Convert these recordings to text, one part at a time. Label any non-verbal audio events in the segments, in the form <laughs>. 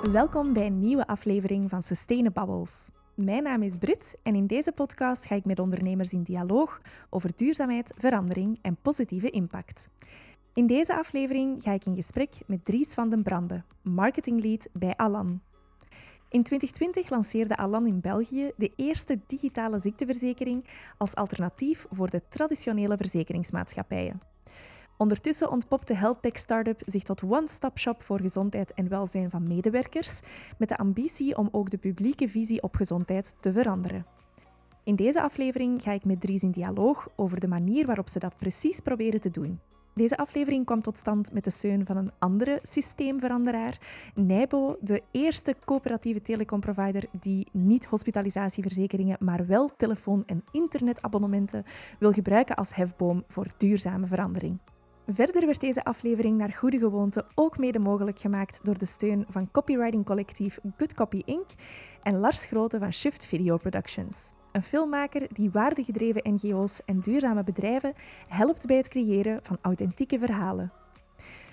Welkom bij een nieuwe aflevering van Sustainabubbles. Mijn naam is Brit en in deze podcast ga ik met ondernemers in dialoog over duurzaamheid, verandering en positieve impact. In deze aflevering ga ik in gesprek met Dries van den Brande, marketinglead bij Alan. In 2020 lanceerde Alan in België de eerste digitale ziekteverzekering als alternatief voor de traditionele verzekeringsmaatschappijen. Ondertussen ontpopt de healthtech startup zich tot one-stop shop voor gezondheid en welzijn van medewerkers, met de ambitie om ook de publieke visie op gezondheid te veranderen. In deze aflevering ga ik met Dries in dialoog over de manier waarop ze dat precies proberen te doen. Deze aflevering kwam tot stand met de steun van een andere systeemveranderaar, Nijbo, de eerste coöperatieve telecomprovider die niet hospitalisatieverzekeringen, maar wel telefoon- en internetabonnementen wil gebruiken als hefboom voor duurzame verandering. Verder werd deze aflevering naar goede gewoonte ook mede mogelijk gemaakt door de steun van copywriting collectief Good Copy Inc. en Lars Grote van Shift Video Productions. Een filmmaker die waardegedreven NGO's en duurzame bedrijven helpt bij het creëren van authentieke verhalen.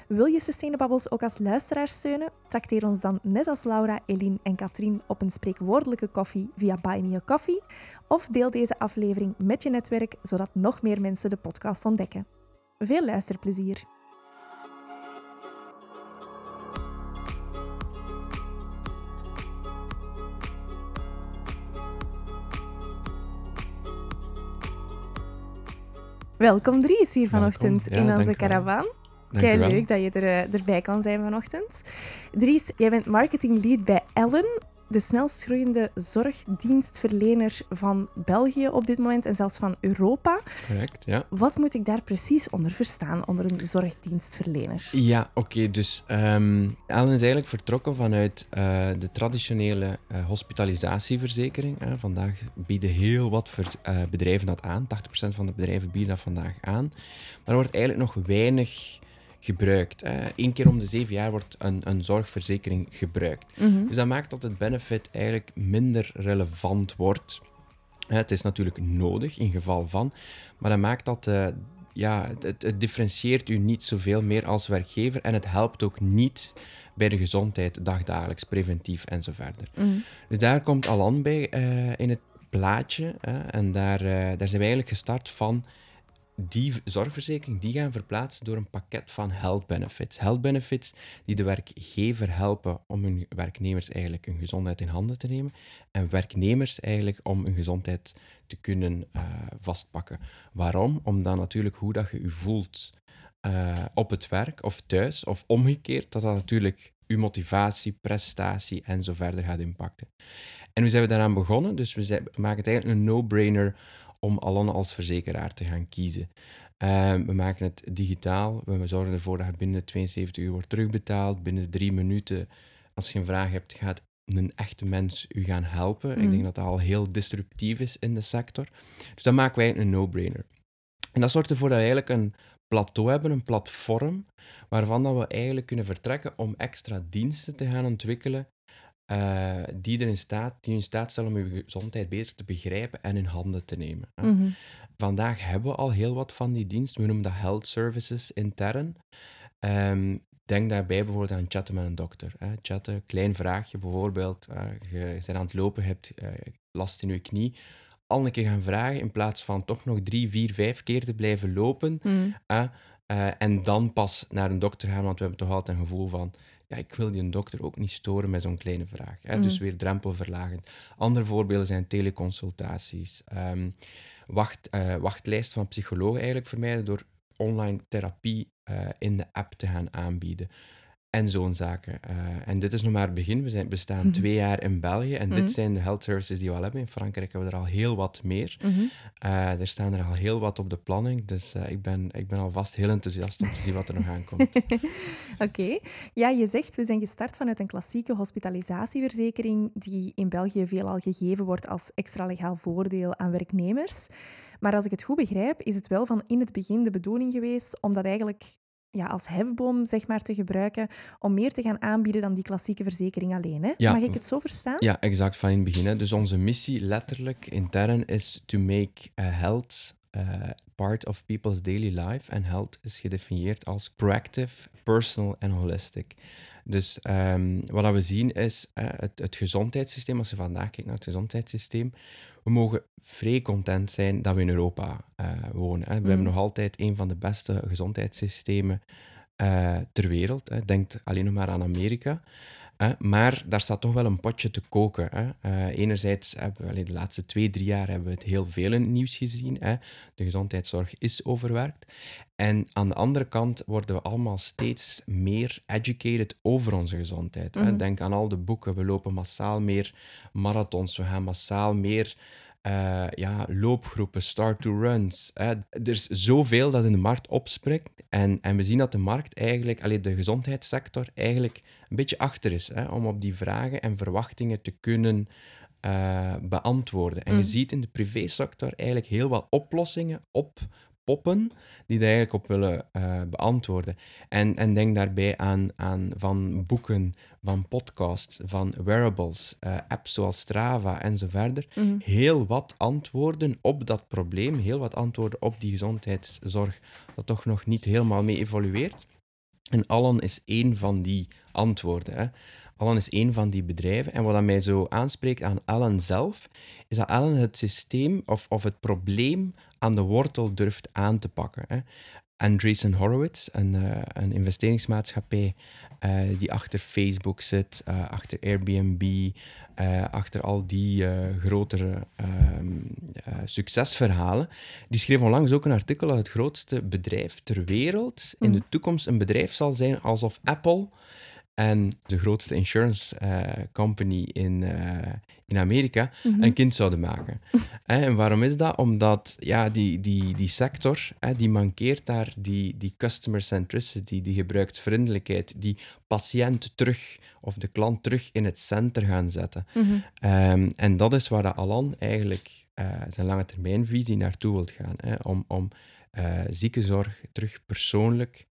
Wil je Sustainabubbles ook als luisteraar steunen? Trakteer ons dan net als Laura, Eline en Katrien op een spreekwoordelijke koffie via Buy Me a Coffee of deel deze aflevering met je netwerk zodat nog meer mensen de podcast ontdekken. Veel luisterplezier! Welkom Dries hier vanochtend. Ja, in onze caravan. Wel. leuk dat je er, eh, erbij kan zijn vanochtend. Dries, jij bent marketinglead bij Ellen, de snelst groeiende zorgdienstverlener van België op dit moment en zelfs van Europa. Correct, ja. Wat moet ik daar precies onder verstaan, onder een zorgdienstverlener? Ja, oké. dus Ellen is eigenlijk vertrokken vanuit eh, de traditionele eh, hospitalisatieverzekering. Vandaag bieden heel wat eh, bedrijven dat aan. 80% van de bedrijven bieden dat vandaag aan. Maar er wordt eigenlijk nog weinig gebruikt. Eén keer om de zeven jaar wordt een, een zorgverzekering gebruikt. Dus dat maakt dat het benefit eigenlijk minder relevant wordt. Het is natuurlijk nodig in geval van, maar dat maakt dat eh, ja, het, het differentieert u niet zoveel meer als werkgever en het helpt ook niet bij de gezondheid dagdagelijks, preventief en zo verder. Dus daar komt Alan bij eh, in het plaatje en daar, eh, daar zijn we eigenlijk gestart van die zorgverzekering die gaan verplaatsen door een pakket van health benefits. Health benefits die de werkgever helpen om hun werknemers eigenlijk hun gezondheid in handen te nemen en werknemers eigenlijk om hun gezondheid te kunnen eh, vastpakken. Waarom? Omdat natuurlijk hoe dat je je voelt eh, op het werk of thuis of omgekeerd, dat dat natuurlijk uw motivatie, prestatie en zo verder gaat impacten. En hoe zijn we daaraan begonnen? Dus we, we maken het eigenlijk een no-brainer om Alan als verzekeraar te gaan kiezen. Eh, we maken het digitaal. We zorgen ervoor dat je binnen 72 uur wordt terugbetaald. Binnen drie minuten, als je een vraag hebt, gaat een echte mens u gaan helpen. Ik Mhm. denk dat dat al heel disruptief is in de sector. Dus dat maken wij een no-brainer. En dat zorgt ervoor dat we eigenlijk een plateau hebben, een platform, waarvan dat we eigenlijk kunnen vertrekken om extra diensten te gaan ontwikkelen eh, die, er in staat, die in staat stellen om uw gezondheid beter te begrijpen en in handen te nemen. hè. Mhm. Vandaag hebben we al heel wat van die diensten. We noemen dat health services intern. Ehm, denk daarbij bijvoorbeeld aan chatten met een dokter. Hè. Chatten, klein vraagje bijvoorbeeld. eh, je bent aan het lopen, hebt eh, last in je knie. Al een keer gaan vragen in plaats van toch nog drie, vier, vijf keer te blijven lopen. Mhm. en dan pas naar een dokter gaan, want we hebben toch altijd een gevoel van ja, ik wil die een dokter ook niet storen met zo'n kleine vraag. Hè? Dus Mhm. weer drempelverlagend. Andere voorbeelden zijn teleconsultaties. ehm, wacht, eh, wachtlijst van psychologen eigenlijk vermijden door online therapie eh, in de app te gaan aanbieden. En zo'n zaken. Eh, en dit is nog maar het begin. We zijn, bestaan Mhm. twee jaar in België en Mhm. dit zijn de health services die we al hebben. In Frankrijk hebben we er al heel wat meer. Mhm. Eh, er staan er al heel wat op de planning. Dus eh, ik, ben, ik ben alvast heel enthousiast om te zien wat er nog aankomt. <laughs> Oké. Ja, je zegt, we zijn gestart vanuit een klassieke hospitalisatieverzekering die in België veelal gegeven wordt als extra legaal voordeel aan werknemers. Maar als ik het goed begrijp, is het wel van in het begin de bedoeling geweest om dat eigenlijk ja, als hefboom zeg maar, te gebruiken om meer te gaan aanbieden dan die klassieke verzekering alleen. Hè? Ja. Mag ik het zo verstaan? Ja, exact van in het begin. Hè. Dus onze missie letterlijk intern is to make eh, health part of people's daily life. En health is gedefinieerd als proactive, personal en holistic. Dus um, wat we zien is het, het gezondheidssysteem, als je vandaag kijkt naar het gezondheidssysteem, we mogen vrij content zijn dat we in Europa uh, wonen. Hè. We hebben mm. nog altijd een van de beste gezondheidssystemen uh, ter wereld. Hè. Denk alleen nog maar aan Amerika. Hè. Maar daar staat toch wel een potje te koken. Hè. Uh, enerzijds hebben we de laatste twee, drie jaar hebben we het heel veel in het nieuws gezien. Hè. De gezondheidszorg is overwerkt. En aan de andere kant worden we allemaal steeds meer educated over onze gezondheid. Hè. Mhm. Denk aan al de boeken. We lopen massaal meer marathons. We gaan massaal meer uh, ja, loopgroepen, start-to-runs. Er is zoveel dat in de markt opspringt. En, en we zien dat de markt eigenlijk, alleen de gezondheidssector, eigenlijk een beetje achter is hè, om op die vragen en verwachtingen te kunnen uh, beantwoorden. En je mm. ziet in de privésector eigenlijk heel wat oplossingen op poppen die daar eigenlijk op willen uh, beantwoorden. En, en denk daarbij aan, aan van boeken, van podcasts, van wearables, uh, apps zoals Strava en zo verder. Mhm. Heel wat antwoorden op dat probleem, heel wat antwoorden op die gezondheidszorg, dat toch nog niet helemaal mee evolueert. En Allen is één van die antwoorden. Hè. Allen is één van die bedrijven. En wat dat mij zo aanspreekt aan Allen zelf, is dat Allen het systeem of, of het probleem aan de wortel durft aan te pakken. Hè. Andreessen Horowitz, een, uh, een investeringsmaatschappij uh, die achter Facebook zit, uh, achter Airbnb, achter al die grotere ehm, succesverhalen. Die schreef onlangs ook een artikel dat het grootste bedrijf ter wereld in de mm. toekomst een bedrijf zal zijn alsof Apple en de grootste insurance company in, in Amerika mhm. een kind zouden maken. <laughs> en waarom is dat? Omdat ja, die, die, die sector, die mankeert daar die, die customer centricity, die gebruiksvriendelijkheid, die patiënt terug of de klant terug in het center gaan zetten. Mhm. Ehm, en dat is waar de Alan eigenlijk uh, zijn lange termijnvisie naartoe wilt gaan. Hè, om om ziekenzorg terug persoonlijk,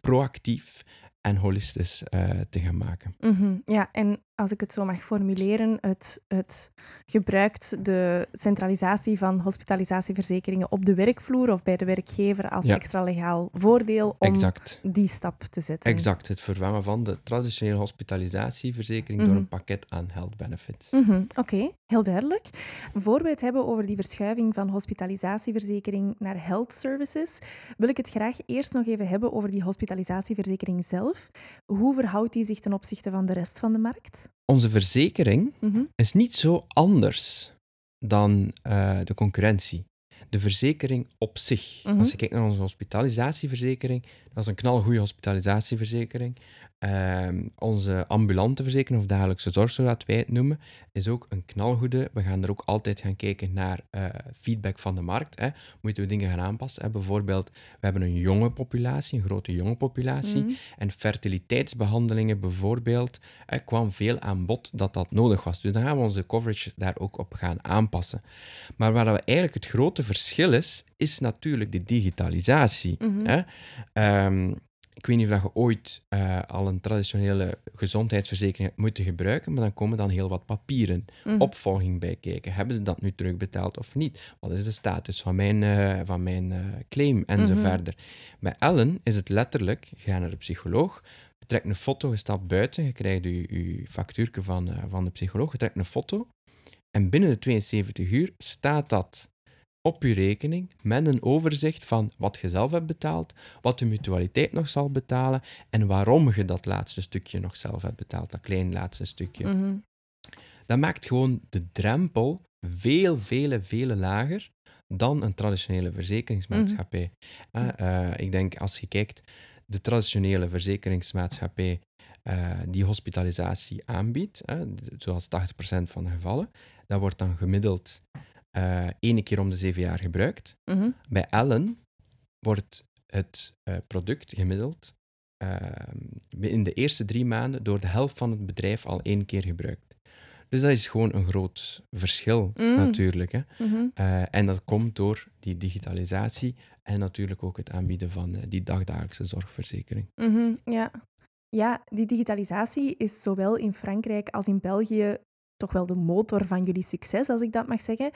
proactief en holistisch te gaan maken. Mhm. Ja, en als ik het zo mag formuleren, het, het gebruikt de centralisatie van hospitalisatieverzekeringen op de werkvloer of bij de werkgever als extra legaal voordeel om die stap te zetten. Exact, het vervangen van de traditionele hospitalisatieverzekering door mhm. een pakket aan health benefits. Mhm, oké, heel duidelijk. Voor we het hebben over die verschuiving van hospitalisatieverzekering naar health services, wil ik het graag eerst nog even hebben over die hospitalisatieverzekering zelf. Hoe verhoudt die zich ten opzichte van de rest van de markt? Onze verzekering mhm. is niet zo anders dan uh, de concurrentie. De verzekering op zich. Mhm. Als je kijkt naar onze hospitalisatieverzekering, dat is een knalgoede hospitalisatieverzekering. Ehm, onze ambulante verzekering, of dagelijkse zorg, zoals wij het noemen, is ook een knalgoede. We gaan er ook altijd gaan kijken naar uh, feedback van de markt. Hè. Moeten we dingen gaan aanpassen? Hè? Bijvoorbeeld, we hebben een jonge populatie, een grote jonge populatie. Mhm. En fertiliteitsbehandelingen bijvoorbeeld, er kwam veel aan bod dat dat nodig was. Dus dan gaan we onze coverage daar ook op gaan aanpassen. Maar waar we eigenlijk het grote verschil is, is natuurlijk de digitalisatie. Mhm. hè? Um, ik weet niet of je ooit uh, al een traditionele gezondheidsverzekering hebt moeten gebruiken, maar dan komen dan heel wat papieren, mm. opvolging bij kijken. Hebben ze dat nu terugbetaald of niet? Wat is de status van mijn, uh, van mijn uh, claim? En mm zo mhm. verder. Bij Ellen is het letterlijk, ga naar de psycholoog, je trekt een foto, je staat buiten, je krijgt je, je factuurke van, van de psycholoog, je trekt een foto en binnen de 72 uur staat dat op je rekening met een overzicht van wat je zelf hebt betaald, wat de mutualiteit nog zal betalen en waarom je dat laatste stukje nog zelf hebt betaald, dat klein laatste stukje. Mhm. Dat maakt gewoon de drempel veel, vele, vele lager dan een traditionele verzekeringsmaatschappij. Mhm. Eh, ik denk als je kijkt, de traditionele verzekeringsmaatschappij uh, die hospitalisatie aanbiedt, zoals 80% van de gevallen, dat wordt dan gemiddeld uh, ene keer om de zeven jaar gebruikt. Mhm. Bij Allen wordt het uh, product gemiddeld uh, in de eerste drie maanden door de helft van het bedrijf al één keer gebruikt. Dus dat is gewoon een groot verschil mm. natuurlijk. Hè. Mhm. en dat komt door die digitalisatie en natuurlijk ook het aanbieden van die dagdagelijkse zorgverzekering. Mhm, ja. ja, die digitalisatie is zowel in Frankrijk als in België toch wel de motor van jullie succes, als ik dat mag zeggen.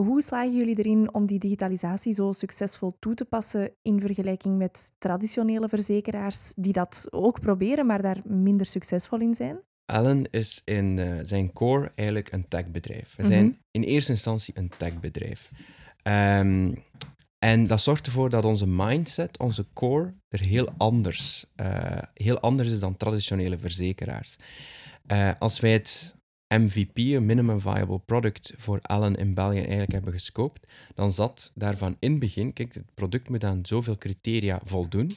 Hoe slagen jullie erin om die digitalisatie zo succesvol toe te passen in vergelijking met traditionele verzekeraars die dat ook proberen, maar daar minder succesvol in zijn? Allen is in uh, zijn core eigenlijk een techbedrijf. We zijn in eerste instantie een techbedrijf. Um, en dat zorgt ervoor dat onze mindset, onze core, er heel anders, uh, heel anders is dan traditionele verzekeraars. Uh, als wij het MVP, een minimum viable product, voor Allen in België eigenlijk hebben gescoopt, dan zat daarvan in het begin, kijk, het product moet aan zoveel criteria voldoen.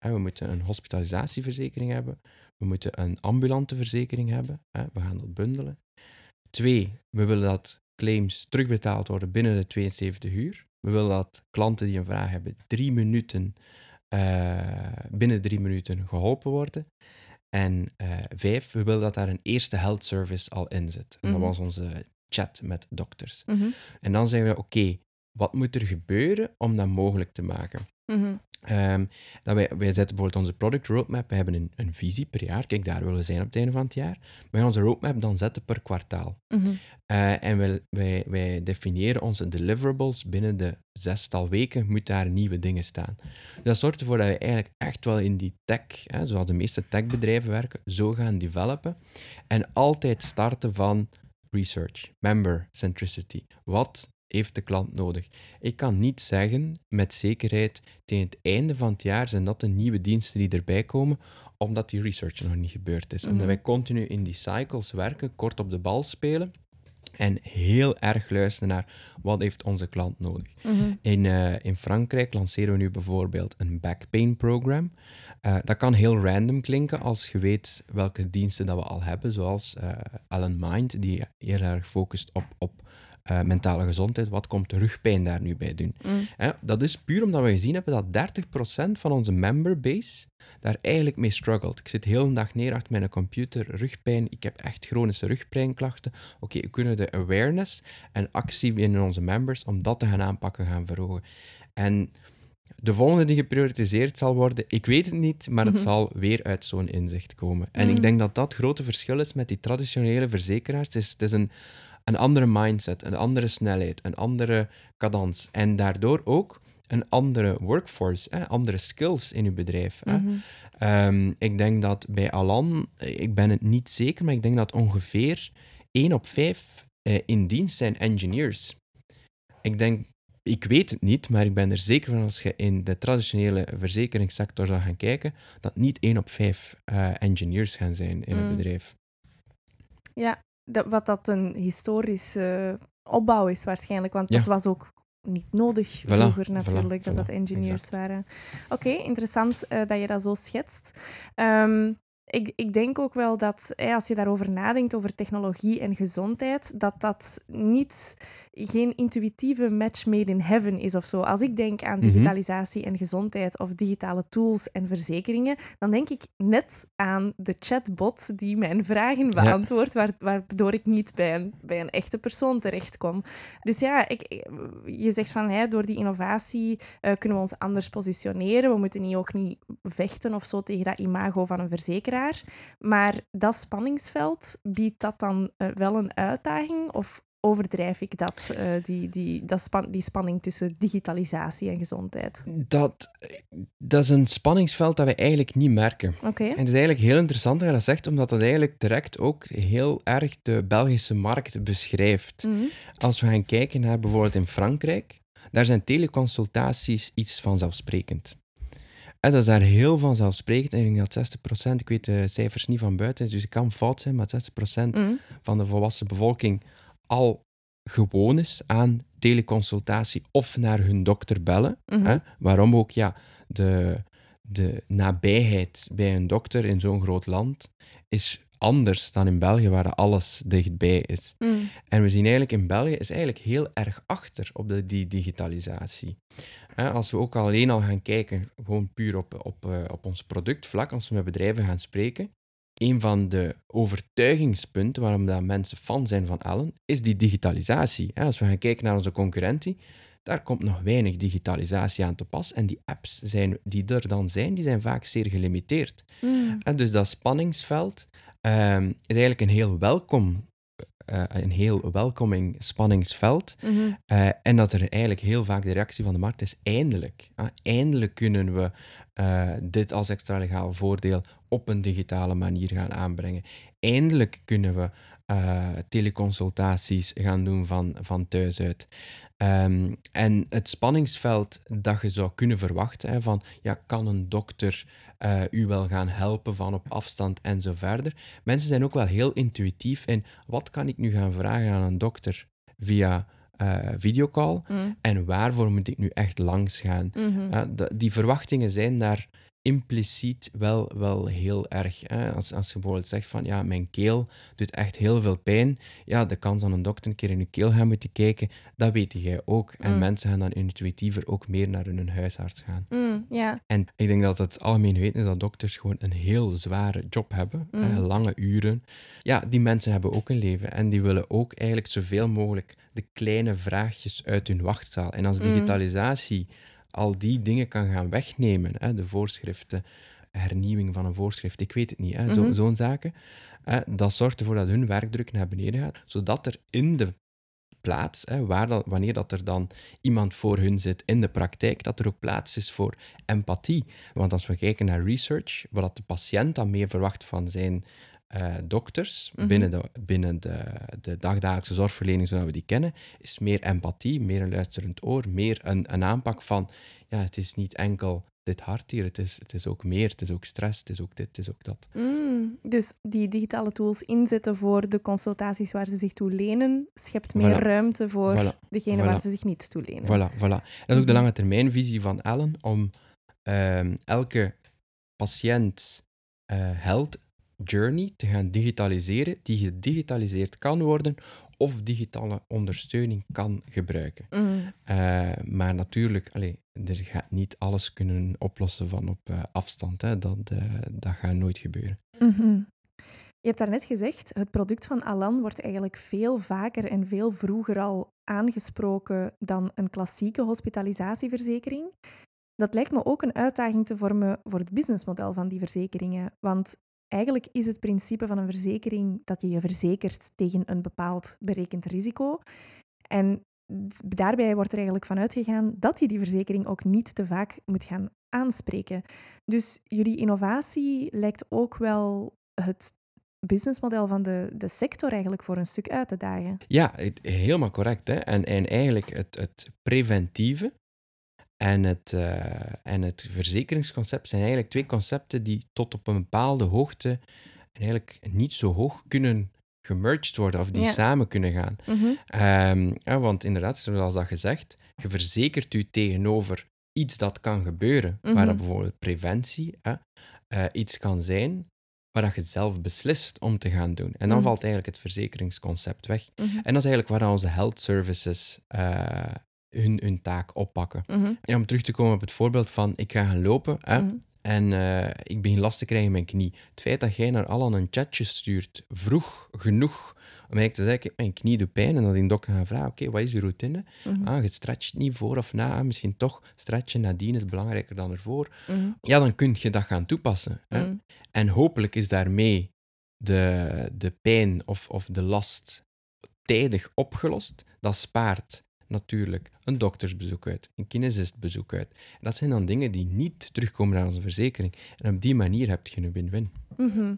Uh, we moeten een hospitalisatieverzekering hebben, we moeten een ambulante verzekering hebben, we gaan dat bundelen. Twee, we willen dat claims terugbetaald worden binnen de 72 uur. We willen dat klanten die een vraag hebben drie minuten, uh, binnen drie minuten geholpen worden. En uh, vijf, we willen dat daar een eerste health service al in zit. En dat mhm. was onze chat met dokters. Mhm. En dan zeggen we, oké, wat moet er gebeuren om dat mogelijk te maken? Mm Um, dat wij, wij zetten bijvoorbeeld onze product roadmap, we hebben een, een, visie per jaar, kijk, daar willen we zijn op het einde van het jaar. Gaan onze roadmap dan zetten per kwartaal. Mhm. Eh, en wij, wij, wij, definiëren onze deliverables binnen de zestal weken, moet daar nieuwe dingen staan. dat zorgt ervoor dat we eigenlijk echt wel in die tech, hè, zoals de meeste techbedrijven werken, zo gaan developen. En altijd starten van research, member centricity. Wat heeft de klant nodig? Ik kan niet zeggen met zekerheid tegen het einde van het jaar zijn dat de nieuwe diensten die erbij komen, omdat die research nog niet gebeurd is. Omdat mhm. wij continu in die cycles werken, kort op de bal spelen. En heel erg luisteren naar wat heeft onze klant nodig. Mm in, uh, in Frankrijk lanceren we nu bijvoorbeeld een backpain program. Uh, dat kan heel random klinken als je weet welke diensten dat we al hebben, zoals uh, Allen Mind, die heel erg focust op, op uh, mentale gezondheid, wat komt rugpijn daar nu bij doen? Mm. dat is puur omdat we gezien hebben dat 30% van onze memberbase daar eigenlijk mee struggelt. Ik zit heel een dag neer achter mijn computer, rugpijn, ik heb echt chronische rugpijnklachten. Oké, okay, kunnen de awareness en actie binnen onze members om dat te gaan aanpakken gaan verhogen. En de volgende die geprioritiseerd zal worden, ik weet het niet, maar het mhm. zal weer uit zo'n inzicht komen. En ik mhm. denk dat dat grote verschil is met die traditionele verzekeraars. Het is, het is een een andere mindset, een andere snelheid, een andere cadans. En daardoor ook een andere workforce, hè, andere skills in uw bedrijf. Hè. Mhm. Ehm, ik denk dat bij Alan, ik ben het niet zeker, maar ik denk dat ongeveer 1 op 5 eh, in dienst zijn engineers. Ik denk, ik weet het niet, maar ik ben er zeker van als je in de traditionele verzekeringssector zou gaan kijken, dat niet 1 op 5 uh, eh, engineers gaan zijn in een mm. bedrijf. Ja, dat, wat dat een historische opbouw is waarschijnlijk, want dat was ook niet nodig vroeger natuurlijk, dat dat engineers waren. Oké, interessant uh, dat je dat zo schetst. Um, ik, ik denk ook wel dat als je daarover nadenkt, over technologie en gezondheid, dat dat niet geen intuïtieve match made in heaven is of zo. Als ik denk aan mhm. digitalisatie en gezondheid of digitale tools en verzekeringen, dan denk ik net aan de chatbot die mijn vragen beantwoordt, waardoor ik niet bij een, bij een echte persoon terechtkom. Dus ja, ik, je zegt van hey, door die innovatie uh, kunnen we ons anders positioneren. We moeten niet ook niet vechten of zo tegen dat imago van een verzekeraar. Maar dat spanningsveld, biedt dat dan uh, wel een uitdaging? Of overdrijf ik dat, uh, die, die, dat span die spanning tussen digitalisatie en gezondheid? Dat, dat is een spanningsveld dat we eigenlijk niet merken. Okay. En het is eigenlijk heel interessant dat je dat zegt, omdat dat eigenlijk direct ook heel erg de Belgische markt beschrijft. Mm -hmm. Als we gaan kijken naar bijvoorbeeld in Frankrijk, daar zijn teleconsultaties iets vanzelfsprekend. En dat is daar heel vanzelfsprekend. Ik denk dat 60%, ik weet de cijfers niet van buiten, dus ik kan fout zijn, maar 60% mm. van de volwassen bevolking al gewoon is aan teleconsultatie of naar hun dokter bellen. Mhm. hè? Waarom ook? Ja, de, de nabijheid bij een dokter in zo'n groot land is anders dan in België, waar alles dichtbij is. Mm. En we zien eigenlijk in België is eigenlijk heel erg achter op de, die digitalisatie. Als we ook alleen al gaan kijken, gewoon puur op, op, uh, op ons productvlak, als we met bedrijven gaan spreken, een van de overtuigingspunten waarom dat mensen fan zijn van Allen, is die digitalisatie. Als we gaan kijken naar onze concurrentie, daar komt nog weinig digitalisatie aan te pas. En die apps zijn, die er dan zijn, die zijn vaak zeer gelimiteerd. Mm. dus dat spanningsveld um, is eigenlijk een heel welkom eh, een heel welcoming spanningsveld. Mhm. Eh, en dat er eigenlijk heel vaak de reactie van de markt is: eindelijk. eindelijk kunnen we eh, dit als extra legaal voordeel op een digitale manier gaan aanbrengen. Eindelijk kunnen we teleconsultaties gaan doen van, van thuis uit. Ehm, en het spanningsveld dat je zou kunnen verwachten, hè, van ja, kan een dokter eh, u wel gaan helpen van op afstand en zo verder. Mensen zijn ook wel heel intuïtief in wat kan ik nu gaan vragen aan een dokter via eh, videocall Mhm. en waarvoor moet ik nu echt langs gaan. Mhm. Uh, de- die verwachtingen zijn daar impliciet wel, wel heel erg. Hè? Als, als je bijvoorbeeld zegt van ja, mijn keel doet echt heel veel pijn, ja, de kans dat een dokter een keer in je keel gaat moeten kijken, dat weet jij ook. En Mm. mensen gaan dan intuïtiever ook meer naar hun huisarts gaan. Mm, ja. En ik denk dat het algemeen weten is dat dokters gewoon een heel zware job hebben, Mm. hè, lange uren. Ja, die mensen hebben ook een leven en die willen ook eigenlijk zoveel mogelijk de kleine vraagjes uit hun wachtzaal. En als Mm. digitalisatie al die dingen kan gaan wegnemen, hè, de voorschriften, hernieuwing van een voorschrift, ik weet het niet, hè, zo- Mhm. zo'n zaken, hè, dat zorgt ervoor dat hun werkdruk naar beneden gaat, zodat er in de plaats, hè, waar wanneer dat er dan iemand voor hun zit in de praktijk, dat er ook plaats is voor empathie. Want als we kijken naar research, wat de patiënt dan meer verwacht van zijn eh, dokters Mhm. binnen, de, binnen de, de dagdagelijkse zorgverlening zoals we die kennen, is meer empathie, meer een luisterend oor, meer een, een aanpak van, ja, het is niet enkel dit hart hier, het is, het is ook meer, het is ook stress, het is ook dit, het is ook dat. Mm, dus die digitale tools inzetten voor de consultaties waar ze zich toe lenen, schept meer Voilà. ruimte voor Voilà. degene waar ze zich niet toe lenen. Voilà, voilà. Dat is ook de lange termijnvisie van Allen om ehm, elke patiënt eh health journey te gaan digitaliseren, die gedigitaliseerd kan worden of digitale ondersteuning kan gebruiken. Mm, Eh, maar natuurlijk, allee, er gaat niet alles kunnen oplossen van op eh, afstand. Hè. Dat, eh, dat gaat nooit gebeuren. mhm. Je hebt daarnet gezegd, het product van Alan wordt eigenlijk veel vaker en veel vroeger al aangesproken dan een klassieke hospitalisatieverzekering. Dat lijkt me ook een uitdaging te vormen voor het businessmodel van die verzekeringen. Want eigenlijk is het principe van een verzekering dat je je verzekert tegen een bepaald berekend risico. En daarbij wordt er eigenlijk van uitgegaan dat je die verzekering ook niet te vaak moet gaan aanspreken. Dus jullie innovatie lijkt ook wel het businessmodel van de, de sector eigenlijk voor een stuk uit te dagen. Ja, helemaal correct. Hè? En, en eigenlijk het, het preventieve en het, eh, en het verzekeringsconcept zijn eigenlijk twee concepten die tot op een bepaalde hoogte en eigenlijk niet zo hoog kunnen gemerged worden of die Ja. samen kunnen gaan. Ehm, ja, want inderdaad, zoals dat gezegd, je verzekert u tegenover iets dat kan gebeuren, waar Mhm. dat bijvoorbeeld preventie hè, eh, iets kan zijn, waar dat je zelf beslist om te gaan doen. En dan Mhm. valt eigenlijk het verzekeringsconcept weg. Mhm, En dat is eigenlijk waar onze health services eh, hun, hun taak oppakken. mhm, Ja, om terug te komen op het voorbeeld van ik ga gaan lopen hè, mhm. en eh, ik begin last te krijgen in mijn knie. Het feit dat jij naar Alan een chatje stuurt, vroeg genoeg, om eigenlijk te zeggen, mijn knie doet pijn, en dat die dokter gaat vragen, oké, wat is je routine? Mhm, Ah, je stretcht niet voor of na, ah, misschien toch stretchen nadien is belangrijker dan ervoor. Ja, dan kun je dat gaan toepassen. Hè? En hopelijk is daarmee de, de pijn of, of de last tijdig opgelost. Dat spaart natuurlijk een doktersbezoek uit, een kinesistbezoek uit. En dat zijn dan dingen die niet terugkomen naar onze verzekering. En op die manier heb je een win-win. Mhm.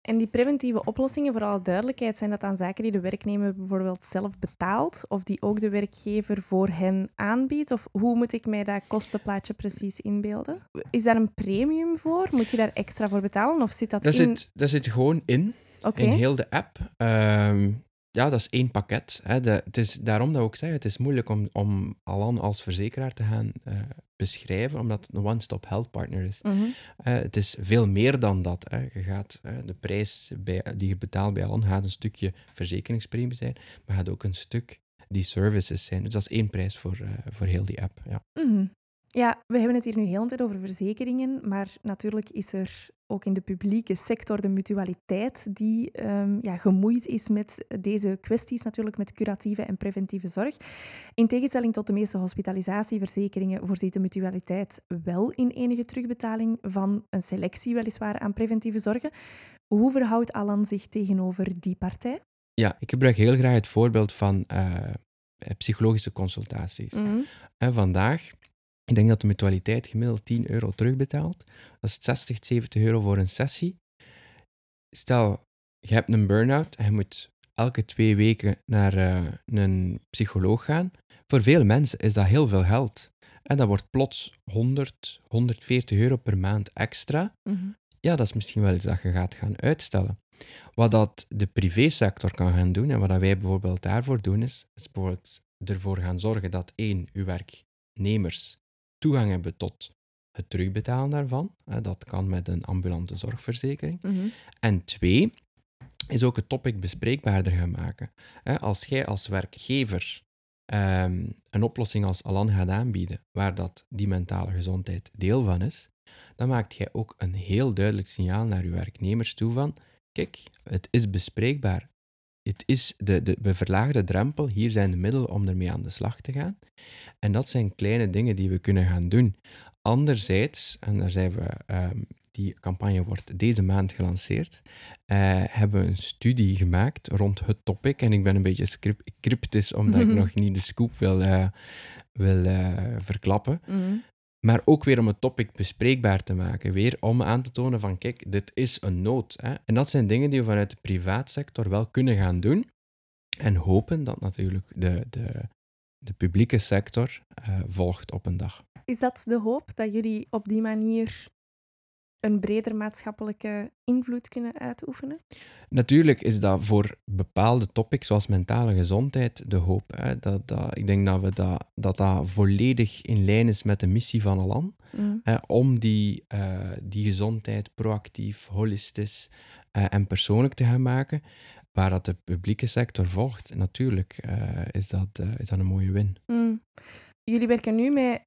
En die preventieve oplossingen, voor alle duidelijkheid, zijn dat dan zaken die de werknemer bijvoorbeeld zelf betaalt of die ook de werkgever voor hen aanbiedt? Of hoe moet ik mij dat kostenplaatje precies inbeelden? Is daar een premium voor? Moet je daar extra voor betalen of zit dat, Dat, in? zit, dat zit gewoon in, in heel de app. Ehm, ja, dat is één pakket. Hè. De, het is daarom dat ik ook zeg, het is moeilijk om, om Alan als verzekeraar te gaan eh, beschrijven, omdat het een one-stop health partner is. Mhm. Eh, het is veel meer dan dat. Hè. Je gaat, eh, de prijs bij, die je betaalt bij Alan gaat een stukje verzekeringspremie zijn, maar gaat ook een stuk die services zijn. Dus dat is één prijs voor, voor heel die app. Ja. Mhm. Ja, we hebben het hier nu heel de tijd over verzekeringen, maar natuurlijk is er ook in de publieke sector de mutualiteit die ehm, ja, gemoeid is met deze kwesties, natuurlijk met curatieve en preventieve zorg. In tegenstelling tot de meeste hospitalisatieverzekeringen voorziet de mutualiteit wel in enige terugbetaling van een selectie weliswaar aan preventieve zorgen. Hoe verhoudt Alan zich tegenover die partij? Ja, ik gebruik heel graag het voorbeeld van uh, psychologische consultaties. Mhm. En vandaag, ik denk dat de mutualiteit gemiddeld 10 euro terugbetaalt. Dat is 60, 70 euro voor een sessie. Stel, je hebt een burn-out en je moet elke twee weken naar uh, een psycholoog gaan. Voor veel mensen is dat heel veel geld. En dat wordt plots 100, 140 euro per maand extra. Mhm. Ja, dat is misschien wel iets dat je gaat gaan uitstellen. Wat dat de privésector kan gaan doen, en wat dat wij bijvoorbeeld daarvoor doen, is, is bijvoorbeeld ervoor gaan zorgen dat één, uw werknemers toegang hebben tot het terugbetalen daarvan. Dat kan met een ambulante zorgverzekering. Mhm. En twee, is ook het topic bespreekbaarder gaan maken. Als jij als werkgever ehm, een oplossing als Alan gaat aanbieden, waar dat die mentale gezondheid deel van is, dan maakt jij ook een heel duidelijk signaal naar je werknemers toe van, kijk, het is bespreekbaar. Het is de, de, de verlaagde drempel, hier zijn de middelen om ermee aan de slag te gaan. En dat zijn kleine dingen die we kunnen gaan doen. Anderzijds, en daar zijn we, ehm, die campagne wordt deze maand gelanceerd, eh, hebben we een studie gemaakt rond het topic. En ik ben een beetje scrip- cryptisch, omdat ik nog niet de scoop wil, eh, wil eh, verklappen. Mhm. Maar ook weer om het topic bespreekbaar te maken. Weer om aan te tonen van, kijk, dit is een nood. Hè? En dat zijn dingen die we vanuit de privaatsector wel kunnen gaan doen. En hopen dat natuurlijk de, de, de publieke sector eh, volgt op een dag. Is dat de hoop, dat jullie op die manier een breder maatschappelijke invloed kunnen uitoefenen? Natuurlijk is dat voor bepaalde topics, zoals mentale gezondheid, de hoop. Hè? Dat, dat, ik denk dat, we dat, dat dat volledig in lijn is met de missie van Alan. Mhm. hè, om die, eh, die gezondheid proactief, holistisch eh, en persoonlijk te gaan maken. Waar dat de publieke sector volgt, natuurlijk eh, is, dat, is dat een mooie win. Mm. Jullie werken nu met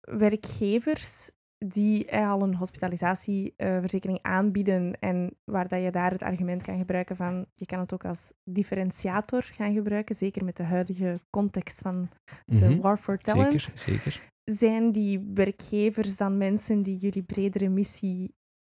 werkgevers die eh, al een hospitalisatieverzekering aanbieden en waar dat je daar het argument kan gebruiken van je kan het ook als differentiator gaan gebruiken, zeker met de huidige context van de Mhm, war for talent. Zeker, zeker. Zijn die werkgevers dan mensen die jullie bredere missie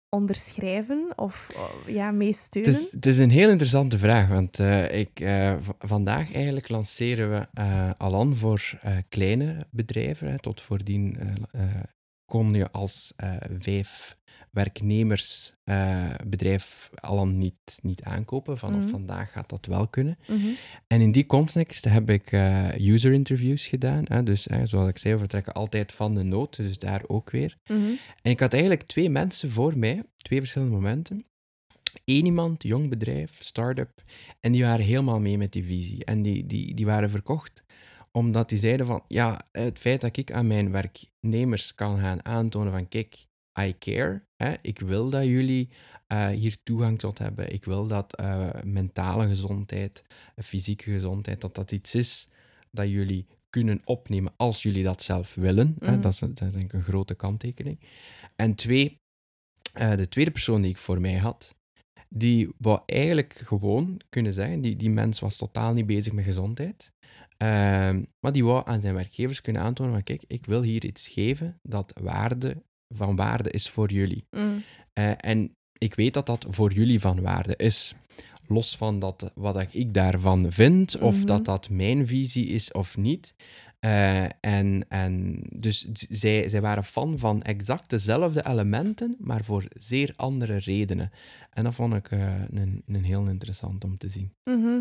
onderschrijven of oh, ja, mee Het is, het is een heel interessante vraag, want eh, ik, eh, vandaag eigenlijk lanceren we eh, Alan voor eh, kleine bedrijven. Hè. Tot voordien eh, eh, kon je als eh, vijf werknemers eh, bedrijf Alan niet, niet aankopen. Vanaf Mhm. vandaag gaat dat wel kunnen. Mhm. En in die context heb ik eh, user interviews gedaan. Hè. Dus zoals ik zei, we vertrekken altijd van de nood, dus daar ook weer. Mhm. En ik had eigenlijk twee mensen voor mij, twee verschillende momenten. Eén iemand, jong bedrijf, start-up, en die waren helemaal mee met die visie. En die, die, die waren verkocht omdat die zeiden van, ja, het feit dat ik aan mijn werknemers kan gaan aantonen van, kijk, I care, hè, ik wil dat jullie eh, hier toegang tot hebben. Ik wil dat eh, mentale gezondheid, fysieke gezondheid, dat dat iets is dat jullie kunnen opnemen als jullie dat zelf willen. Hè. Mhm. Dat, is, dat is denk ik een grote kanttekening. En twee, eh, de tweede persoon die ik voor mij had, die wou eigenlijk gewoon kunnen zeggen, die, die mens was totaal niet bezig met gezondheid, maar die wou aan zijn werkgevers kunnen aantonen van, kijk, ik wil hier iets geven dat waarde, van waarde is voor jullie. Mm. Eh, en ik weet dat dat voor jullie van waarde is. Los van dat, wat ik daarvan vind, of Mhm. dat dat mijn visie is of niet. Eh, en, en dus zij, zij waren fan van exact dezelfde elementen, maar voor zeer andere redenen. En dat vond ik eh, een, een heel interessant om te zien. Mhm.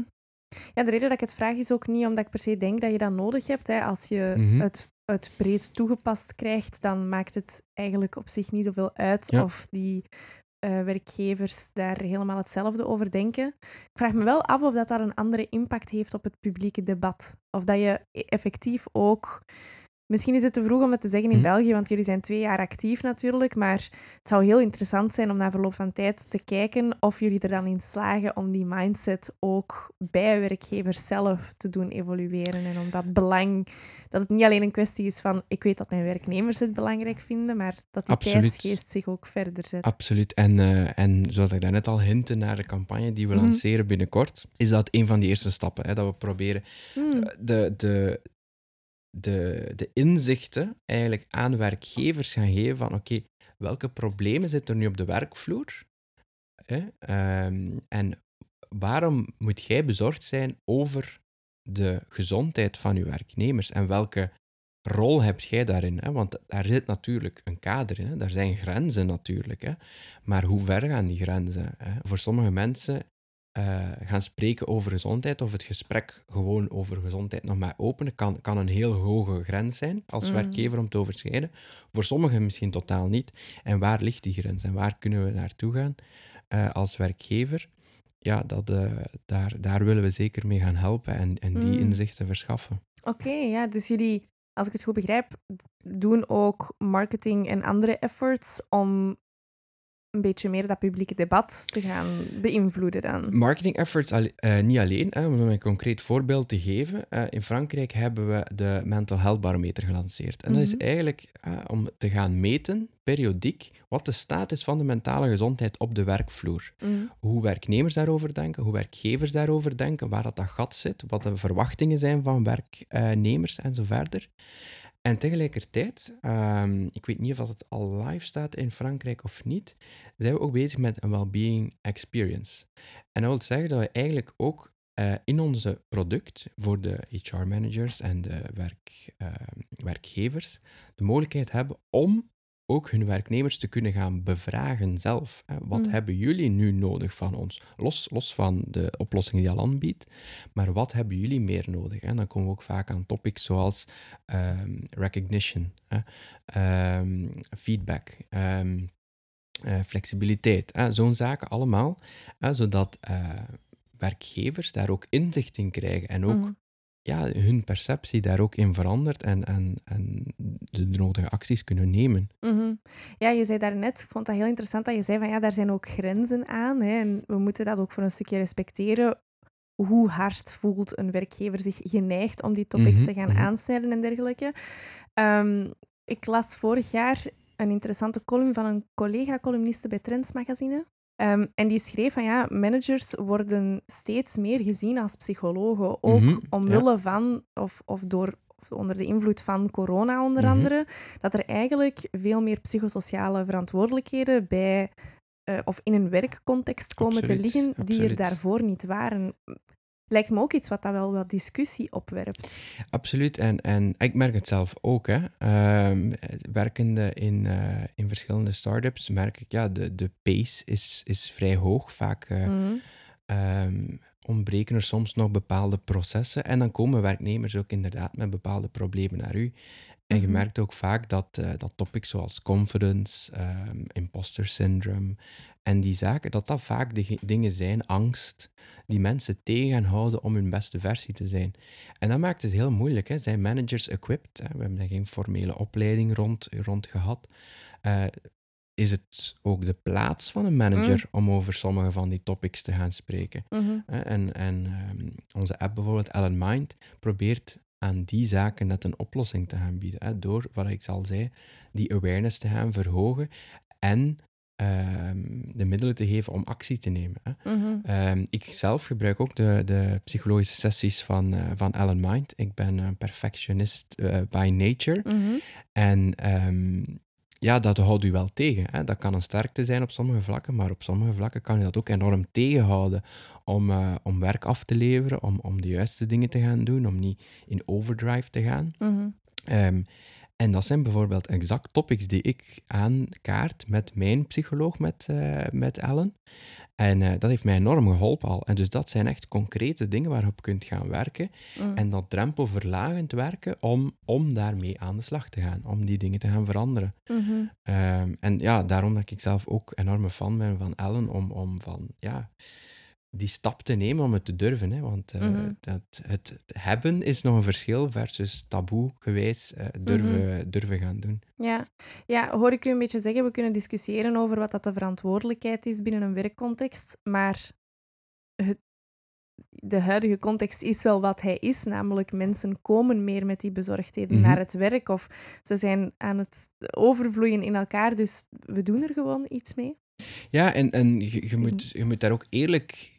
Ja, de reden dat ik het vraag is ook niet omdat ik per se denk dat je dat nodig hebt. Hè. Als je Mhm. het, het breed toegepast krijgt, dan maakt het eigenlijk op zich niet zoveel uit Ja. of die eh, werkgevers daar helemaal hetzelfde over denken. Ik vraag me wel af of dat, dat een andere impact heeft op het publieke debat. Of dat je e- effectief ook... Misschien is het te vroeg om het te zeggen in Mhm. België, want jullie zijn twee jaar actief natuurlijk, maar het zou heel interessant zijn om na verloop van tijd te kijken of jullie er dan in slagen om die mindset ook bij werkgevers zelf te doen evolueren. En om dat belang, dat het niet alleen een kwestie is van ik weet dat mijn werknemers het belangrijk vinden, maar dat die Absoluut. tijdsgeest zich ook verder zet. Absoluut. En, eh, en zoals ik daarnet al hintte naar de campagne die we Mhm. lanceren binnenkort, is dat een van die eerste stappen. Hè, dat we proberen Hmm. de, de, de, de inzichten eigenlijk aan werkgevers gaan geven van oké, welke problemen zitten er nu op de werkvloer? Ehm, en waarom moet jij bezorgd zijn over de gezondheid van je werknemers en welke rol heb jij daarin? Hè? Want daar zit natuurlijk een kader in, hè? daar zijn grenzen natuurlijk. Hè? Maar hoe ver gaan die grenzen? Hè? Voor sommige mensen uh, gaan spreken over gezondheid of het gesprek gewoon over gezondheid nog maar openen, kan, kan een heel hoge grens zijn als mm. werkgever om te overschrijden. Voor sommigen misschien totaal niet. En waar ligt die grens en waar kunnen we naartoe gaan uh, als werkgever? Ja, dat, uh, daar, daar willen we zeker mee gaan helpen en, en die mm. inzichten verschaffen. Oké, ja, dus jullie, als ik het goed begrijp, doen ook marketing en andere efforts om een beetje meer dat publieke debat te gaan beïnvloeden dan? Marketing efforts uh, niet alleen, hè, om een concreet voorbeeld te geven. Uh, in Frankrijk hebben we de Mental Health Barometer gelanceerd. En dat is mhm. eigenlijk uh, om te gaan meten, periodiek, wat de staat is van de mentale gezondheid op de werkvloer. Mhm. Hoe werknemers daarover denken, hoe werkgevers daarover denken, waar dat, dat gat zit, wat de verwachtingen zijn van werknemers en zo verder. En tegelijkertijd, um, ik weet niet of het al live staat in Frankrijk of niet, zijn we ook bezig met een well-being experience. En dat wil zeggen dat we eigenlijk ook uh, in onze product voor de HR-managers en de werk, uh, werkgevers de mogelijkheid hebben om ook hun werknemers te kunnen gaan bevragen zelf. Wat mm. hebben jullie nu nodig van ons? Los, los van de oplossingen die al aanbiedt, maar wat hebben jullie meer nodig? En dan komen we ook vaak aan topics zoals um, recognition, hè, um, feedback, um, uh, flexibiliteit, zo'n zaken allemaal, zodat uh, werkgevers daar ook inzicht in krijgen en ook mm ja, hun perceptie daar ook in verandert en, en, en de nodige acties kunnen nemen. Mhm. Ja, je zei daarnet, ik vond dat heel interessant dat je zei van ja, daar zijn ook grenzen aan hè, en we moeten dat ook voor een stukje respecteren. Hoe hard voelt een werkgever zich geneigd om die topics mhm, te gaan mm aansnijden en dergelijke. Um, ik las vorig jaar een interessante column van een collega-columniste bij Trends Magazine. Ehm, en die schreef van ja, managers worden steeds meer gezien als psychologen, ook mm omwille van of, of door of onder de invloed van corona onder mhm. andere, dat er eigenlijk veel meer psychosociale verantwoordelijkheden bij uh, of in een werkcontext komen te liggen die er daarvoor niet waren lijkt me ook iets wat dat wel wat discussie opwerpt. Absoluut. En, en ik merk het zelf ook. Hè. Ehm, werkende in, uh, in verschillende start-ups merk ik, ja, de, de pace is, is vrij hoog. Vaak uh, mm ontbreken er soms nog bepaalde processen. En dan komen werknemers ook inderdaad met bepaalde problemen naar u. En je mhm. merkt ook vaak dat, uh, dat topics zoals confidence, um, imposter syndrome en die zaken, dat dat vaak de dingen zijn, angst, die mensen tegenhouden om hun beste versie te zijn. En dat maakt het heel moeilijk. Hè. Zijn managers equipped? Hè? We hebben daar geen formele opleiding rond, rond gehad. Uh, is het ook de plaats van een manager mm. om over sommige van die topics te gaan spreken. Mhm. En, en um, onze app bijvoorbeeld, Ellen Mind, probeert aan die zaken net een oplossing te gaan bieden. Hè, door, wat ik al zei, die awareness te gaan verhogen en Ehm, de middelen te geven om actie te nemen. Hè. Mm ik zelf gebruik ook de, de psychologische sessies van, uh, van Alan Mind. Ik ben een perfectionist uh, by nature. Mhm. En ehm, ja, dat houdt u wel tegen. Hè. Dat kan een sterkte zijn op sommige vlakken, maar op sommige vlakken kan je dat ook enorm tegenhouden om, uh, om werk af te leveren, om, om de juiste dingen te gaan doen, om niet in overdrive te gaan. Mm en dat zijn bijvoorbeeld exact topics die ik aankaart met mijn psycholoog, met, uh, met Ellen. En uh, dat heeft mij enorm geholpen al. En dus dat zijn echt concrete dingen waarop je kunt gaan werken. Mm. En dat drempelverlagend werken om, om daarmee aan de slag te gaan. Om die dingen te gaan veranderen. Mm -hmm. um, en ja, daarom dat ik zelf ook enorme fan ben van Ellen. Om, om van, ja die stap te nemen om het te durven. Hè? Want uh, mm dat, het, hebben is nog een verschil versus taboe geweest uh, durven, mm durven gaan doen. Ja. ja, hoor ik u een beetje zeggen, we kunnen discussiëren over wat dat de verantwoordelijkheid is binnen een werkcontext, maar het, de huidige context is wel wat hij is, namelijk mensen komen meer met die bezorgdheden mm -hmm. naar het werk of ze zijn aan het overvloeien in elkaar, dus we doen er gewoon iets mee. Ja, en, en je, je, moet, je moet daar ook eerlijk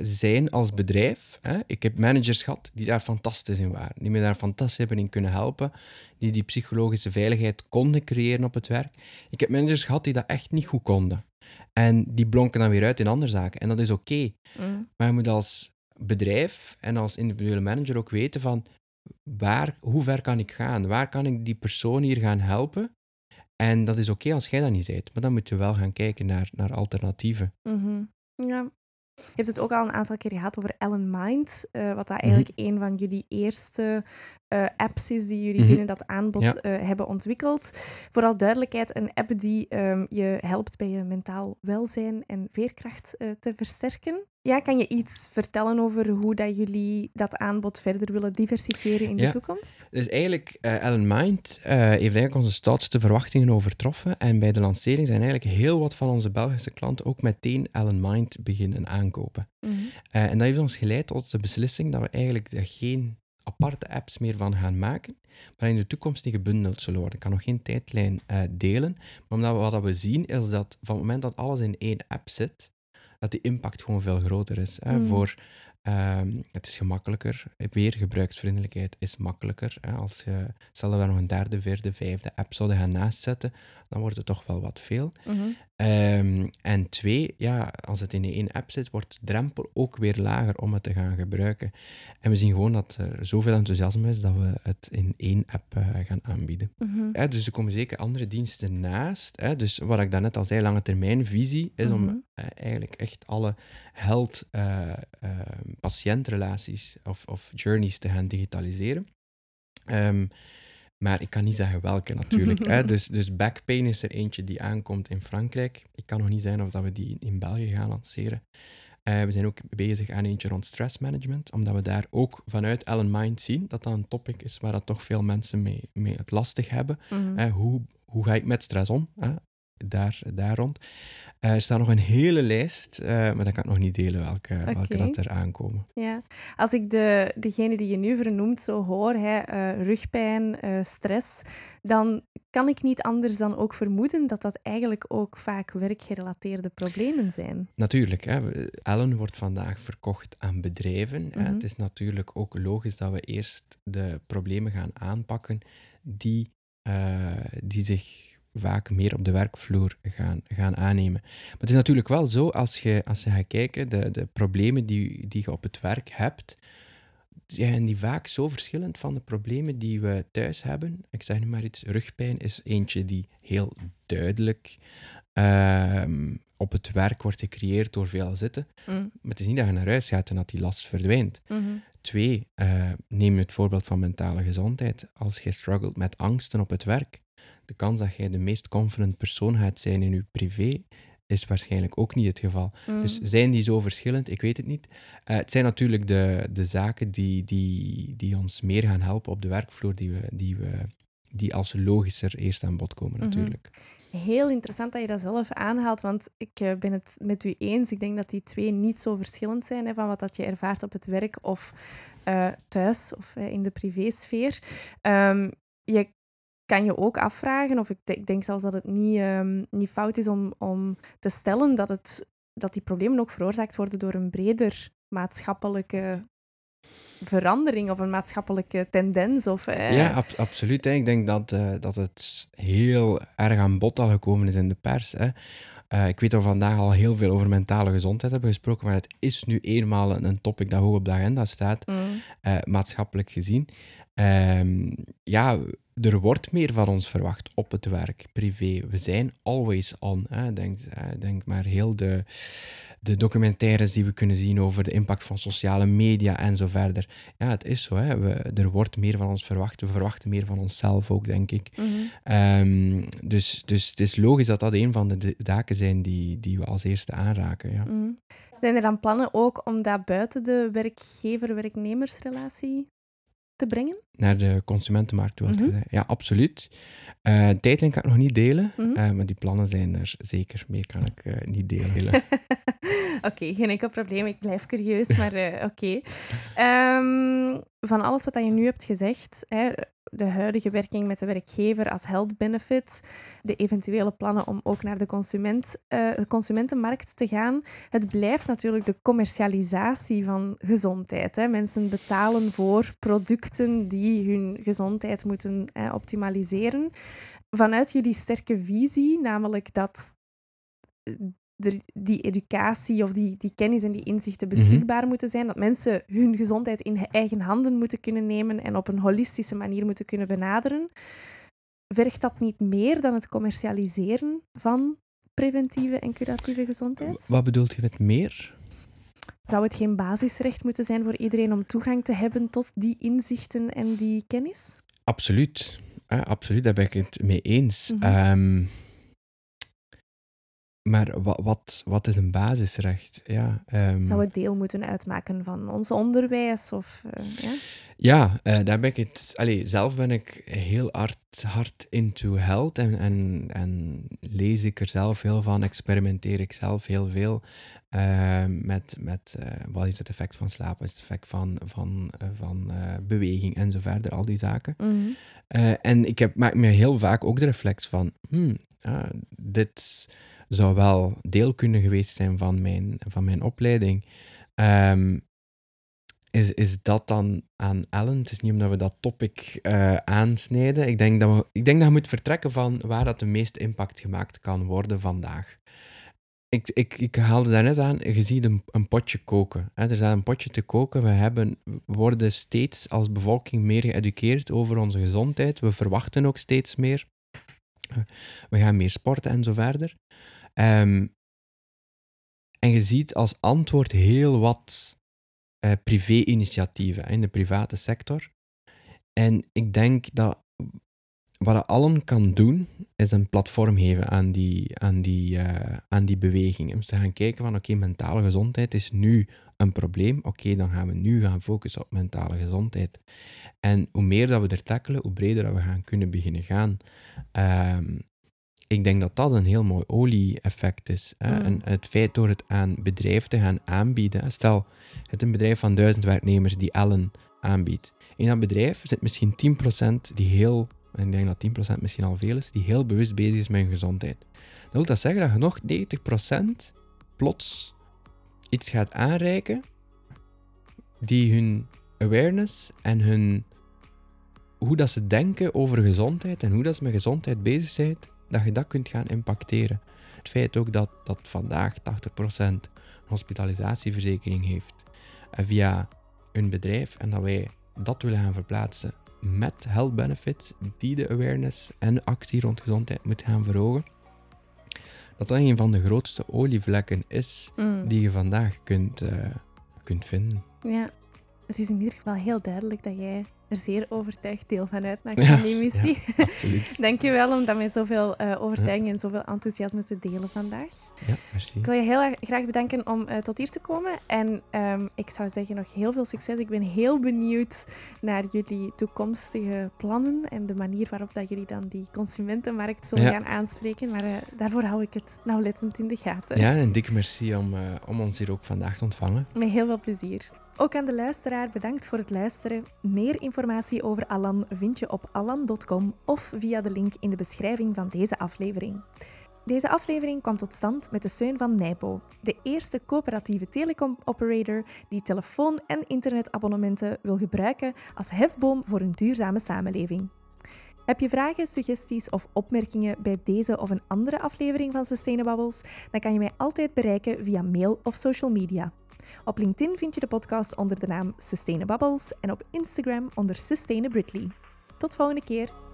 zijn als bedrijf. Hè? Ik heb managers gehad die daar fantastisch in waren, die me daar fantastisch hebben in kunnen helpen, die die psychologische veiligheid konden creëren op het werk. Ik heb managers gehad die dat echt niet goed konden. En die blonken dan weer uit in andere zaken. En dat is oké. Mm. Maar je moet als bedrijf en als individuele manager ook weten van waar, hoe ver kan ik gaan? Waar kan ik die persoon hier gaan helpen? En dat is oké als jij dat niet bent. Maar dan moet je wel gaan kijken naar, naar alternatieven. Mhm. Ja. Je hebt het ook al een aantal keer gehad over Ellen Mind, eh, wat dat Mhm. eigenlijk een van jullie eerste eh, apps is die jullie Mhm. binnen dat aanbod Ja. eh, hebben ontwikkeld. Vooral duidelijkheid, een app die ehm, je helpt bij je mentaal welzijn en veerkracht te versterken. Ja, kan je iets vertellen over hoe dat jullie dat aanbod verder willen diversifiëren in de toekomst? Dus eigenlijk, eh Ellen Mind eh, heeft eigenlijk onze stoutste verwachtingen overtroffen. En bij de lancering zijn eigenlijk heel wat van onze Belgische klanten ook meteen Ellen Mind beginnen aankopen. Mhm. Eh, en dat heeft ons geleid tot de beslissing dat we eigenlijk er geen aparte apps meer van gaan maken, maar in de toekomst die gebundeld zullen worden. Ik kan nog geen tijdlijn delen, maar omdat we, wat we zien is dat van het moment dat alles in één app zit, dat die impact gewoon veel groter is. Hè, Mhm. voor, ehm, het is gemakkelijker, weer gebruiksvriendelijkheid is makkelijker. Hè. Als je, stel dat we nog een derde, vierde, vijfde app zouden gaan naastzetten, dan wordt het toch wel wat veel. Mhm. Ehm, en twee, ja, als het in één app zit, wordt de drempel ook weer lager om het te gaan gebruiken. En we zien gewoon dat er zoveel enthousiasme is dat we het in één app eh, gaan aanbieden. Mhm. Dus er komen zeker andere diensten naast. Dus wat ik daarnet al zei, lange termijn visie is Mhm. om eh, eigenlijk echt alle held eh, eh, patiëntrelaties of, of journeys te gaan digitaliseren. Ehm, maar ik kan niet zeggen welke natuurlijk. <laughs> hè. Dus, dus Backpain is er eentje die aankomt in Frankrijk. Ik kan nog niet zeggen of dat we die in België gaan lanceren. Eh, we zijn ook bezig aan eentje rond stressmanagement, omdat we daar ook vanuit Ellen Mind zien dat dat een topic is waar dat toch veel mensen mee, mee het lastig hebben. Mhm. Hè, hoe, hoe ga ik met stress om? Hè? Daar, daar rond. Eh, er staat nog een hele lijst, eh, maar dat kan ik nog niet delen welke, welke dat er aankomen. Ja, als ik de, degene die je nu vernoemt zo hoor, hè, eh, rugpijn, stress, dan kan ik niet anders dan ook vermoeden dat dat eigenlijk ook vaak werkgerelateerde problemen zijn. Natuurlijk, hè, Ellen wordt vandaag verkocht aan bedrijven. hè. Mhm. Het is natuurlijk ook logisch dat we eerst de problemen gaan aanpakken die, die zich vaak meer op de werkvloer gaan, gaan aannemen. Maar het is natuurlijk wel zo, als je, als je gaat kijken, de, de problemen die, die je op het werk hebt, zijn die vaak zo verschillend van de problemen die we thuis hebben. Ik zeg nu maar iets, rugpijn is eentje die heel duidelijk ehm, op het werk wordt gecreëerd door veel zitten. Mm. Maar het is niet dat je naar huis gaat en dat die last verdwijnt. Mhm. Twee, eh, neem het voorbeeld van mentale gezondheid. Als je struggelt met angsten op het werk, de kans dat jij de meest confident persoon gaat zijn in je privé, is waarschijnlijk ook niet het geval. Mm. Dus zijn die zo verschillend? Ik weet het niet. Eh, het zijn natuurlijk de, de zaken die, die, die ons meer gaan helpen op de werkvloer, die, we, die, we, die als logischer eerst aan bod komen, Mhm. natuurlijk. Heel interessant dat je dat zelf aanhaalt, want ik eh, ben het met u eens. Ik denk dat die twee niet zo verschillend zijn hè, van wat dat je ervaart op het werk of eh, thuis of in de privésfeer. Ehm, je kan je ook afvragen, of ik, ik denk zelfs dat het niet, ehm, niet fout is om, om te stellen dat, het, dat die problemen ook veroorzaakt worden door een breder maatschappelijke verandering of een maatschappelijke tendens. Of, eh, Ja, ab- absoluut. Hè. Ik denk dat, eh, dat het heel erg aan bod al gekomen is in de pers. Hè. Eh, ik weet dat we vandaag al heel veel over mentale gezondheid hebben gesproken, maar het is nu eenmaal een, topic dat hoog op de agenda staat, mm, maatschappelijk gezien. Ehm, ja, er wordt meer van ons verwacht op het werk, privé. We zijn always on. Hè. Denk, eh, denk maar heel de, de documentaires die we kunnen zien over de impact van sociale media en zo verder. Ja, het is zo. Hè. We, er wordt meer van ons verwacht. We verwachten meer van onszelf ook, denk ik. mhm. Ehm, dus, dus het is logisch dat dat een van de de zaken zijn die, die we als eerste aanraken. Ja. Mm. Zijn er dan plannen ook om dat buiten de werkgever-werknemersrelatie te brengen? Naar de consumentenmarkt, wil Mhm. Ja, absoluut. Eh tijdlijn kan ik nog niet delen, Mhm. eh, maar die plannen zijn er zeker. Meer kan ik eh, niet delen. <laughs> Oké, geen enkel probleem. Ik blijf curieus, maar oké. Ehm, van alles wat je nu hebt gezegd, hè, de huidige werking met de werkgever als health benefit, de eventuele plannen om ook naar de, consument, eh, consumentenmarkt te gaan, het blijft natuurlijk de commercialisatie van gezondheid. Hè. Mensen betalen voor producten die hun gezondheid moeten eh, optimaliseren. Vanuit jullie sterke visie, namelijk dat er die educatie of die, die kennis en die inzichten beschikbaar moeten zijn. Dat mensen hun gezondheid in eigen handen moeten kunnen nemen en op een holistische manier moeten kunnen benaderen. Vergt dat niet meer dan het commercialiseren van preventieve en curatieve gezondheid? Wat bedoelt je met meer? Zou het geen basisrecht moeten zijn voor iedereen om toegang te hebben tot die inzichten en die kennis? Absoluut. absoluut, daar ben ik het mee eens. Mhm. Ehm, maar wat, wat, wat is een basisrecht? Ja, ehm, Zou het deel moeten uitmaken van ons onderwijs? Of, eh, ja? Ja, eh, daar ben ik het. Allee, zelf ben ik heel hard, hard into health en, en, en lees ik er zelf heel van, experimenteer ik zelf heel veel eh, met, met eh, wat is het effect van slaap, wat is het effect van, van, van beweging en zo verder, al die zaken. Mhm. En ik heb, maak me heel vaak ook de reflex van, hmm, ah, dit zou wel deel kunnen geweest zijn van mijn, van mijn opleiding. Ehm, is, is dat dan aan Ellen? Het is niet omdat we dat topic eh, aansnijden. Ik denk, dat we, ik denk dat je moet vertrekken van waar dat de meeste impact gemaakt kan worden vandaag. Ik, ik, ik haalde daarnet aan, je ziet een, een potje koken. Hè. Er staat een potje te koken. We, hebben, we worden steeds als bevolking meer geëduceerd over onze gezondheid. We verwachten ook steeds meer. We gaan meer sporten en zo verder. Ehm, en je ziet als antwoord heel wat eh, privé-initiatieven in de private sector. En ik denk dat wat allen kan doen, is een platform geven aan die, aan die, eh, aan die beweging. Om te gaan kijken van, oké, mentale gezondheid is nu een probleem. Oké, dan gaan we nu gaan focussen op mentale gezondheid. En hoe meer dat we er tackelen, hoe breder dat we gaan kunnen beginnen gaan. Ehm, ik denk dat dat een heel mooi olie-effect is. Hè? Mm. En het feit door het aan bedrijven te gaan aanbieden. Stel, het is een bedrijf van duizend werknemers die Ellen aanbiedt. In dat bedrijf zit misschien 10% die heel, en ik denk dat 10% misschien al veel is, die heel bewust bezig is met hun gezondheid. Dan wil dat zeggen dat je nog 90% plots iets gaat aanreiken die hun awareness en hun hoe dat ze denken over gezondheid en hoe dat ze met gezondheid bezig zijn, dat je dat kunt gaan impacteren. Het feit ook dat, dat vandaag 80% een hospitalisatieverzekering heeft en via een bedrijf en dat wij dat willen gaan verplaatsen met health benefits die de awareness en actie rond gezondheid moeten gaan verhogen, dat dat een van de grootste olievlekken is Mm. die je vandaag kunt, eh, kunt vinden. Ja, het is in ieder geval heel duidelijk dat jij er zeer overtuigd deel van uitmaakt Ja, van die missie. Absoluut. <laughs> Dank je wel om dat met zoveel eh, overtuiging en zoveel enthousiasme te delen vandaag. Ja, merci. Ik wil je heel erg graag bedanken om eh, tot hier te komen. En ehm, ik zou zeggen nog heel veel succes. Ik ben heel benieuwd naar jullie toekomstige plannen en de manier waarop dat jullie dan die consumentenmarkt zullen Ja. gaan aanspreken. Maar eh, daarvoor hou ik het nauwlettend in de gaten. Ja, en dikke merci om, om ons hier ook vandaag te ontvangen. Met heel veel plezier. Ook aan de luisteraar bedankt voor het luisteren. Meer informatie over Alan vind je op alan.com of via de link in de beschrijving van deze aflevering. Deze aflevering kwam tot stand met de steun van Nijpo, de eerste coöperatieve telecom-operator die telefoon- en internetabonnementen wil gebruiken als hefboom voor een duurzame samenleving. Heb je vragen, suggesties of opmerkingen bij deze of een andere aflevering van Sustainabubbles? Dan kan je mij altijd bereiken via mail of social media. Op LinkedIn vind je de podcast onder de naam Sustainabubbles en op Instagram onder Sustainabritly. Tot volgende keer!